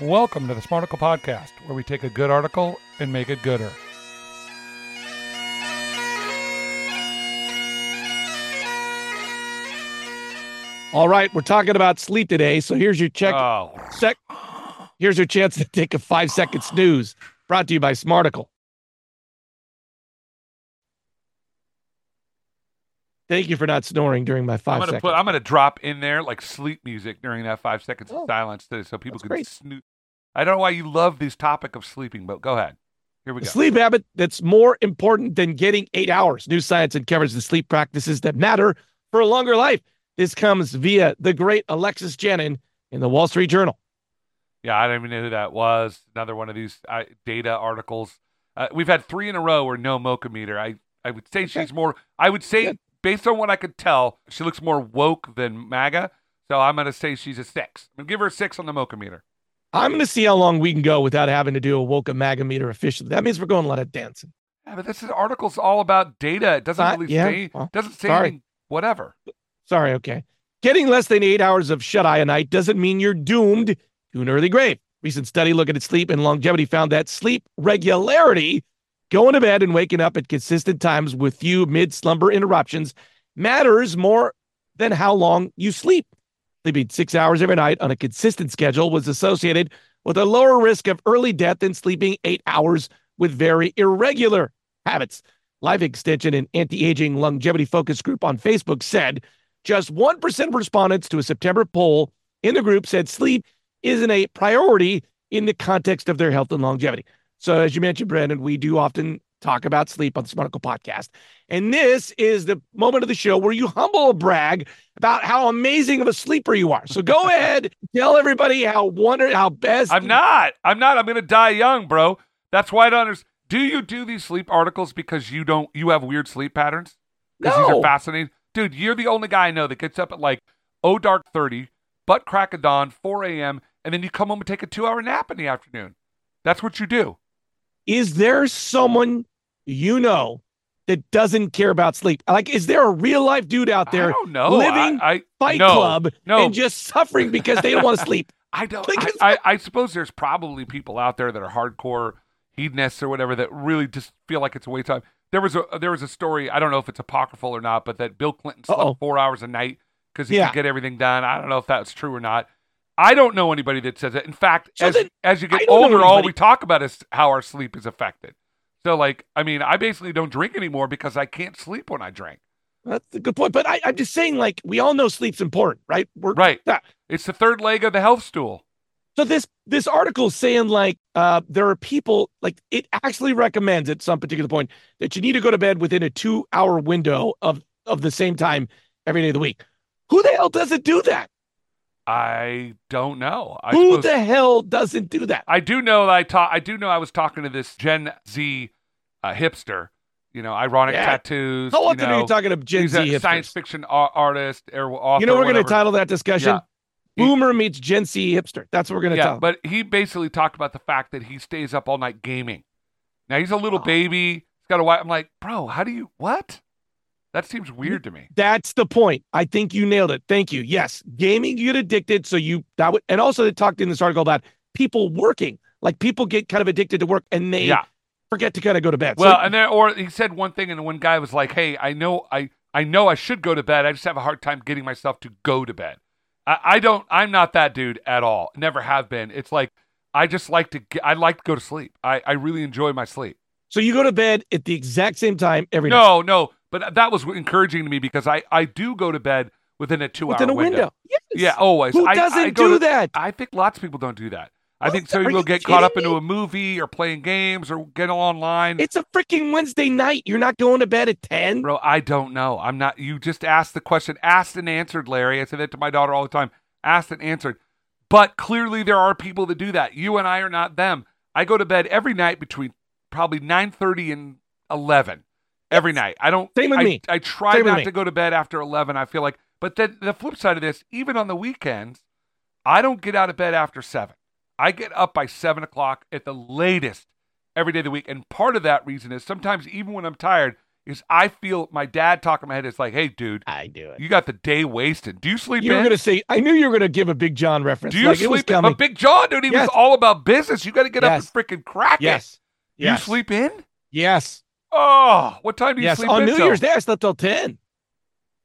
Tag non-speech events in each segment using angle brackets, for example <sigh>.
Welcome to the Smarticle Podcast, where we take a good article and make it gooder. All right, we're talking about sleep today. So here's your check. Oh, Sec. Here's your chance to take a five second snooze. Brought to you by Smarticle. Thank you for not snoring during my I'm five gonna seconds. put. I'm gonna drop in there like sleep music during that five seconds Oh, of silence, to, so people can snooze. I don't know why you love this topic of sleeping, but go ahead. Here we go. sleep habit that's more important than getting eight hours. New science uncovers the sleep practices that matter for a longer life. This comes via the great Alexis Janin in the Wall Street Journal. Yeah, I don't even know who that was. Another one of these uh, data articles. Uh, we've had three in a row where no mocha meter. I, I would say Okay. she's more. I would say Good. Based on what I could tell, she looks more woke than MAGA. So I'm gonna say she's a six. I'm gonna give her a six on the mocha meter. I'm going to see how long we can go without having to do a Woke a Maga meter officially. That means we're going a lot of dancing. Yeah, but this is, article's all about data. It doesn't Uh, really yeah, say. well, doesn't say sorry. anything. Whatever. Sorry, okay. Getting less than eight hours of shut eye a night doesn't mean you're doomed to an early grave. Recent study looking at sleep and longevity found that sleep regularity, going to bed and waking up at consistent times with few mid slumber interruptions, matters more than how long you sleep. Sleeping six hours every night on a consistent schedule was associated with a lower risk of early death than sleeping eight hours with very irregular habits. Life Extension and Anti Aging Longevity Focus Group on Facebook said just 1% of respondents to a September poll in the group said sleep isn't a priority in the context of their health and longevity. So, as you mentioned, Brandon, we do often talk about sleep on the Smarticle podcast. And this is the moment of the show where you humble brag about how amazing of a sleeper you are. So go <laughs> ahead, tell everybody how wonder how best I'm not. I'm not. I'm gonna die young, bro. That's why I don't understand. Do you do these sleep articles because you don't? You have weird sleep patterns? Because these are fascinating, dude. You're the only guy I know that gets up at like oh dark thirty, butt crack of dawn, 4 a.m., and then you come home and take a two hour nap in the afternoon. That's what you do. Is there someone you know that doesn't care about sleep? Like, is there a real life dude out there living I, I Fight no, Club No, and just suffering because they don't want to sleep? <laughs> I don't. Like, I, I, I suppose there's probably people out there that are hardcore hedonists or whatever that really just feel like it's a waste of time. There was a there was a story. I don't know if it's apocryphal or not, but that Bill Clinton slept Uh-oh. four hours a night because he Yeah. could get everything done. I don't know if that's true or not. I don't know anybody that says it. In fact, So as then, as you get older, all we talk about is how our sleep is affected. So, like, I mean, I basically don't drink anymore because I can't sleep when I drink. That's a good point. But I, I'm just saying, like, we all know sleep's important, right? We're, Right. Yeah. It's the third leg of the health stool. So this this article saying like uh, there are people like it actually recommends at some particular point that you need to go to bed within a two hour window of of the same time every day of the week. Who the hell doesn't do that? I don't know. I Who suppose- the hell doesn't do that? I do know that I ta- I do know I was talking to this Gen Z uh, hipster. You know, ironic Yeah. tattoos. How you often are you talking to Gen he's Z a science hipsters? fiction ar- artist or author. You know, we're going to title that discussion Yeah. "Boomer meets Gen Z hipster." That's what we're going to yeah, title. but he basically talked about the fact that he stays up all night gaming. Now he's a little Oh. baby. He's got a wife. I'm like, bro, how do you what? That seems weird to me. That's the point. I think you nailed it. Thank you. Yes, gaming, you get addicted. So you that would, and also they talked in this article about people working. Like people get kind of addicted to work and they Yeah. forget to kind of go to bed. Well, so, and then or he said one thing, and one guy was like, "Hey, I know, I I know I should go to bed. I just have a hard time getting myself to go to bed. I, I don't. I'm not that dude at all. Never have been. It's like I just like to. Get, I like to go to sleep. I I really enjoy my sleep. so you go to bed at the exact same time every night No, no, but that was encouraging to me because I I do go to bed within a two within hour a window. Yes. Yeah, always. Who I, doesn't I do to- that? I think lots of people don't do that. I think some people get caught up kidding into a movie or playing games or get online. It's a freaking Wednesday night. You're not going to bed at 10. Bro, I don't know. I'm not. You just asked the question, asked and answered, Larry. I say that to my daughter all the time. Asked and answered. But clearly, there are people that do that. You and I are not them. I go to bed every night between probably 9:30 and 11 every night. I don't. Same with I, me. I try Same not to go to bed after 11. I feel like. But then the flip side of this, even on the weekends, I don't get out of bed after seven. I get up by seven o'clock at the latest every day of the week. And part of that reason is sometimes even when I'm tired, is I feel my dad talking in my head is like, hey, dude, I do it. you got the day wasted. Do you sleep You were in? gonna say. I knew you were gonna give a Big John reference. Do you like, it was sleep in? coming. But Big John, dude, he Yes. was all about business. You got to get Yes. up and freaking crack yes. it. Yes. You sleep in? Yes. Oh, what time do you Yes. sleep On in New till? Year's Day, I slept till ten.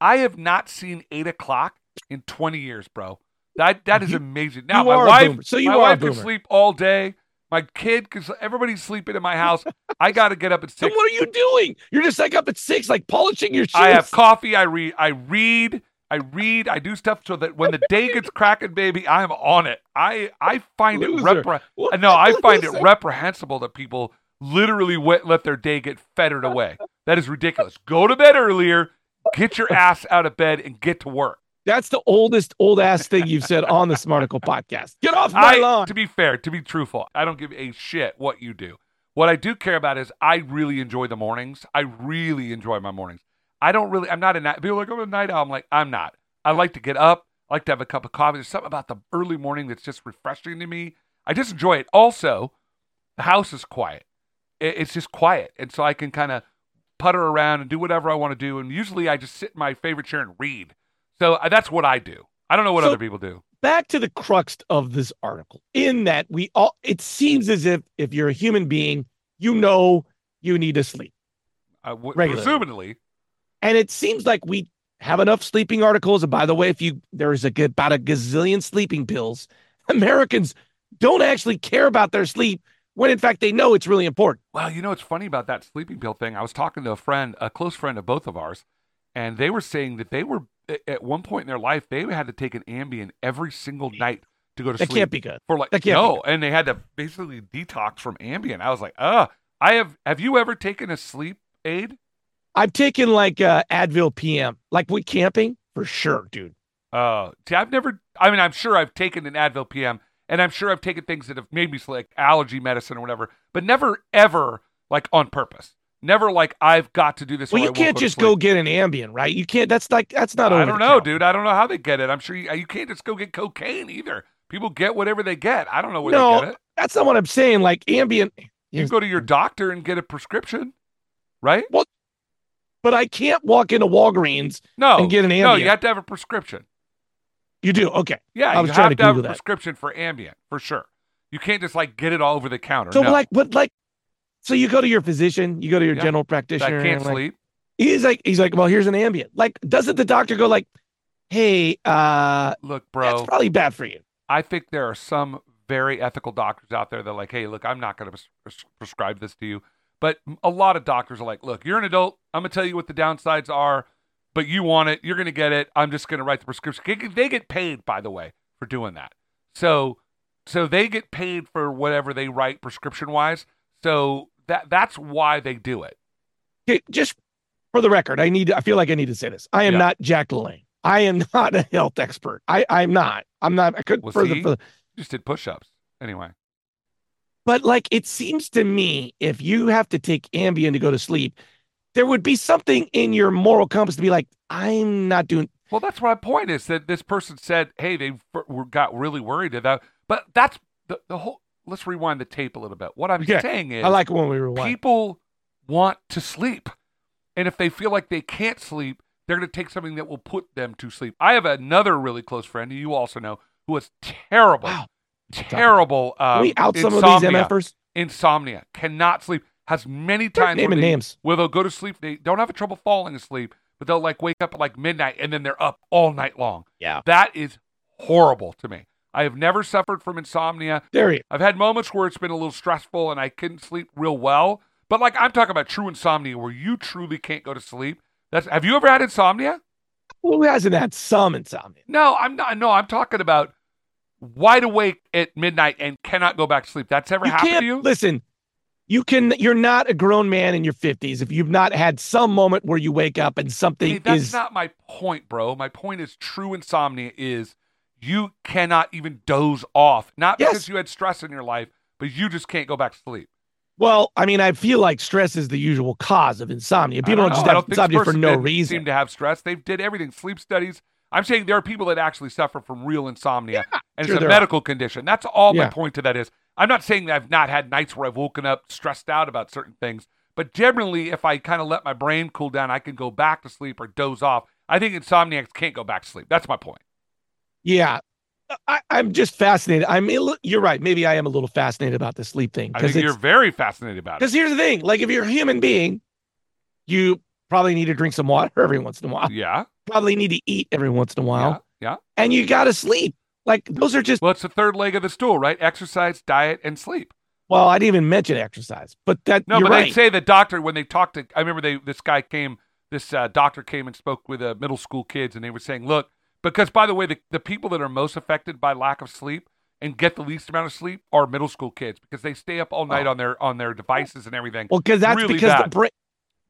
I have not seen eight o'clock in 20 years, bro. That that is You- amazing. Now my wife. So you my wife can sleep all day. My kid, because everybody's sleeping in my house. <laughs> I got to get up at So six. what are you doing? You're just like up at six, like polishing your shoes. I have coffee. I read. I read. I read. I do stuff so that when the day <laughs> gets cracking, baby, I'm on it. I I find it repre- no, I <laughs> find it reprehensible that people literally wet, let their day get fettered away. That is ridiculous. Go to bed earlier. Get your ass out of bed and get to work. That's the oldest old ass thing you've said on the Smarticle podcast. Get off my I, lawn. to be fair, to be truthful, I don't give a shit what you do. What I do care about is I really enjoy the mornings. I really enjoy my mornings. I don't really. I'm not a night. People are like, oh, I'm a night owl. I'm like, I'm not. I like to get up. I like to have a cup of coffee. There's something about the early morning that's just refreshing to me. I just enjoy it. Also, the house is quiet. It- It's just quiet, and so I can kind of putter around and do whatever I want to do. And usually, I just sit in my favorite chair and read. So uh, that's what I do. I don't know what So- other people do. Back to the crux of this article. In that we all it seems as if if you're a human being, you know you need to sleep. Uh, w- Regularly. presumably, And it seems like we have enough sleeping articles. And by the way, if you there's a good about a gazillion sleeping pills, <laughs> Americans don't actually care about their sleep when in fact they know it's really important. Well, you know what's funny about that sleeping pill thing? I was talking to a friend, a close friend of both of ours, and they were saying that they were at one point in their life they had to take an Ambien every single night to go to That sleep. can't be good. for like that can't no, and they had to basically detox from Ambien. I was like, uh, I have. Have you ever taken a sleep aid? I've taken like uh, Advil PM, like with camping for sure, dude. Uh, see, I've never. I mean, I'm sure I've taken an Advil PM, and I'm sure I've taken things that have made me sleep, like allergy medicine or whatever, but never ever like on purpose. Never like I've got to do this. Well, or I you can't to just go get an Ambien, right? You can't. That's like that's not. I don't know, dude. I don't know how they get it. I'm sure you, you can't just go get cocaine either. People get whatever they get. I don't know where No, they get it. That's not what I'm saying. Like Ambien, You can go to your doctor and get a prescription, right? Well, but I can't walk into Walgreens No, and get an Ambien. no, you have to have a prescription. You do okay. Yeah, I was you trying have to to, have a that. prescription for Ambien for sure. You can't just like get it all over the counter. So no. like, but like, so you go to your physician, you go to your Yeah. general practitioner. I can't like, sleep. He's like, he's like, well, here's an Ambien. Like, doesn't the doctor go like, hey, uh, Look, bro, that's probably bad for you. I think there are some very ethical doctors out there that are like, hey, look, I'm not going to pres- prescribe this to you. But a lot of doctors are like, look, you're an adult. I'm going to tell you what the downsides are, but you want it. You're going to get it. I'm just going to write the prescription. They get- paid, by the way, for doing that. So, so they get paid for whatever they write prescription wise. So that that's why they do it. Okay, just for the record, I need. I feel like I need to say this. I am Yeah. not Jack LaLanne. I am <laughs> not a health expert. I, I'm not. I'm not. I could Well, further, see? further. Just did push-ups anyway. But like, it seems to me, if you have to take Ambien to go to sleep, there would be something in your moral compass to be like, I'm not doing. Well, that's my point is that this person said, hey, they got really worried about, but that's the, the whole. Let's rewind the tape a little bit. What I'm Okay. saying is, I like when we rewind. people want to sleep, and if they feel like they can't sleep, they're going to take something that will put them to sleep. I have another really close friend, who you also know, who has terrible, Wow. terrible um, we out some of these MFers? insomnia, cannot sleep, has many times where, they, names. where they'll go to sleep. They don't have a trouble falling asleep, but they'll like wake up at like midnight and then they're up all night long. Yeah. That is horrible to me. I have never suffered from insomnia. There you. I've had moments where it's been a little stressful and I couldn't sleep real well. But like I'm talking about true insomnia where you truly can't go to sleep. That's have you ever had insomnia? Who hasn't had some insomnia? No, I'm not no, I'm talking about wide awake at midnight and cannot go back to sleep. That's ever You happened to you? listen. You can. You're not a grown man in your 50s if you've not had some moment where you wake up and something Hey, that's is. not my point, bro. My point is true insomnia is you cannot even doze off. Not Yes. because you had stress in your life, but you just can't go back to sleep. well, I mean, I feel like stress is the usual cause of insomnia. People I don't, just know. Have insomnia for no reason. Seem to have stress. they've did everything. Sleep studies. I'm saying there are people that actually suffer from real insomnia, and sure it's a there are. medical condition. That's all my point to that is. I'm not saying that I've not had nights where I've woken up stressed out about certain things, But generally, if I kind of let my brain cool down, I can go back to sleep or doze off. I think insomniacs can't go back to sleep. That's my point. Yeah. I, I'm just fascinated. I'm. ill- You're right. Maybe I am a little fascinated about the sleep thing I think you're very fascinated about it. Because here's the thing: like, if you're a human being, you probably need to drink some water <laughs> every once in a while. Yeah, Probably need to eat every once in a while, yeah, yeah. and you got to sleep. Like, those are just. Well, it's the third leg of the stool, right? Exercise, diet, and sleep. Well, I didn't even mention exercise, but that No, but right. they say the doctor when they talked to. I remember they this guy came. This uh, doctor came and spoke with uh, middle school kids, and they were saying, "Look, because by the way, the the people that are most affected by lack of sleep and get the least amount of sleep are middle school kids because they stay up all night Oh. on their on their devices and everything. well, because that's really because the bad. brain.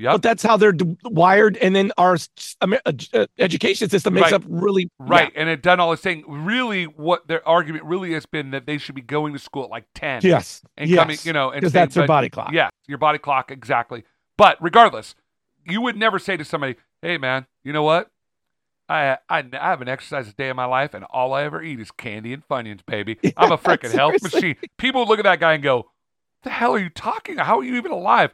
Yep. But that's how they're d- wired, and then our uh, uh, education system makes Right. up really Right, and it done all this saying. Really, what their argument really has been that they should be going to school at like ten Yes, and yes. coming, you know, and because that's their body clock. Yeah, your body clock exactly. But regardless, you would never say to somebody, "Hey, man, you know what? I I, I haven't exercised a day in my life, and all I ever eat is candy and Funyuns, baby. <laughs> I'm a freaking health machine." People would look at that guy and go, "The hell are you talking? How are you even alive?"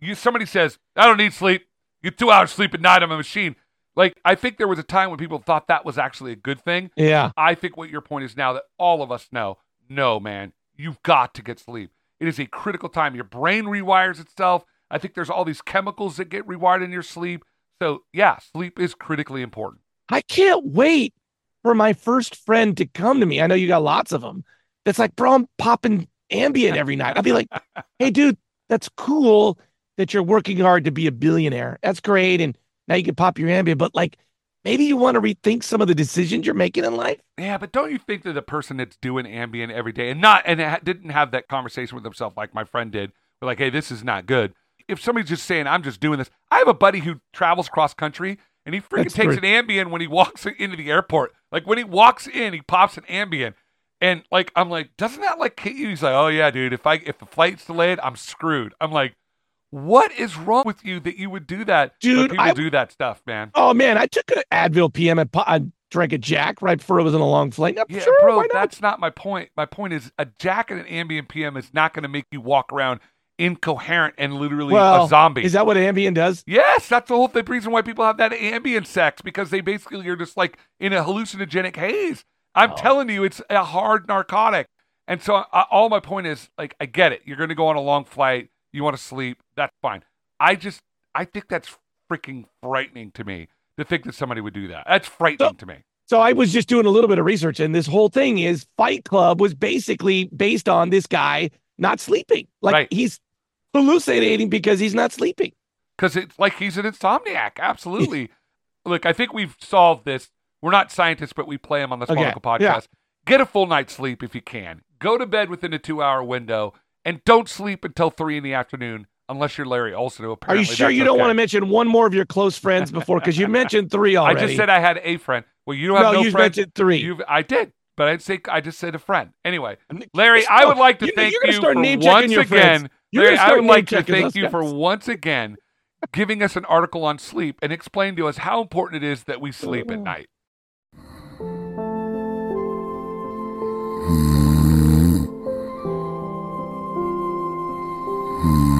You, somebody says, "I don't need sleep. Get two hours sleep at night. I'm a machine." Like I think there was a time when people thought that was actually a good thing. yeah. I think what your point is now that all of us know, no, man, you've got to get sleep. It is a critical time. Your brain rewires itself. I think there's all these chemicals that get rewired in your sleep. So, yeah, sleep is critically important. I can't wait for my first friend to come to me. I know you got lots of them. That's like, bro, I'm popping Ambien every night. I'll be like, <laughs> hey, dude, that's cool that you're working hard to be a billionaire. That's great. And now you can pop your Ambien, but like, maybe you want to rethink some of the decisions you're making in life. Yeah, but don't you think that the person that's doing Ambien every day and not and didn't have that conversation with himself like my friend did, like, hey, this is not good. If somebody's just saying, I'm just doing this, I have a buddy who travels cross country and he freaking That's takes true. an Ambien when he walks <laughs> into the airport. Like when he walks in, he pops an Ambien. And like I'm like, doesn't that like hit you? He's like, oh yeah, dude. If I if the flight's delayed, I'm screwed. I'm like, what is wrong with you that you would do that? Dude, people I- do that stuff, man. Oh, man, I took an Advil PM and I drank a Jack right before it was on a long flight. Yeah, sure, bro, that's not my point. My point is a jack and an Ambien PM is not going to make you walk around incoherent and literally Well, a zombie. Is that what Ambien does? yes, that's the whole th- reason why people have that Ambien sex because they basically are just like in a hallucinogenic haze. I'm Oh. telling you, it's a hard narcotic. And so uh, all my point is, like, I get it. You're going to go on a long flight. You want to sleep. That's fine. I just, I think that's freaking frightening to me to think that somebody would do that. That's frightening to me. So I was just doing a little bit of research, and this whole thing is Fight Club was basically based on this guy not sleeping. Like Right. he's hallucinating because he's not sleeping. because it's like he's an insomniac. Absolutely. <laughs> Look, I think we've solved this. We're not scientists, but we play them on the Okay, Smarticle podcast. yeah. Get a full night's sleep if you can. Go to bed within a two-hour window, and don't sleep until three in the afternoon, unless you're Larry Olson. Who apparently Are you sure you don't okay. want to mention one more of your close friends before? Because you <laughs> mentioned three already. I just said I had a friend. Well, you don't have no, no, you friends. mentioned three. You've, I did, but I'd say I just said a friend. Anyway, Larry, I would oh, like to You- thank you for once again. You're Larry, I would like to thank you for once again giving us an article on sleep and explain to us how important it is that we sleep at mm. night. Mm.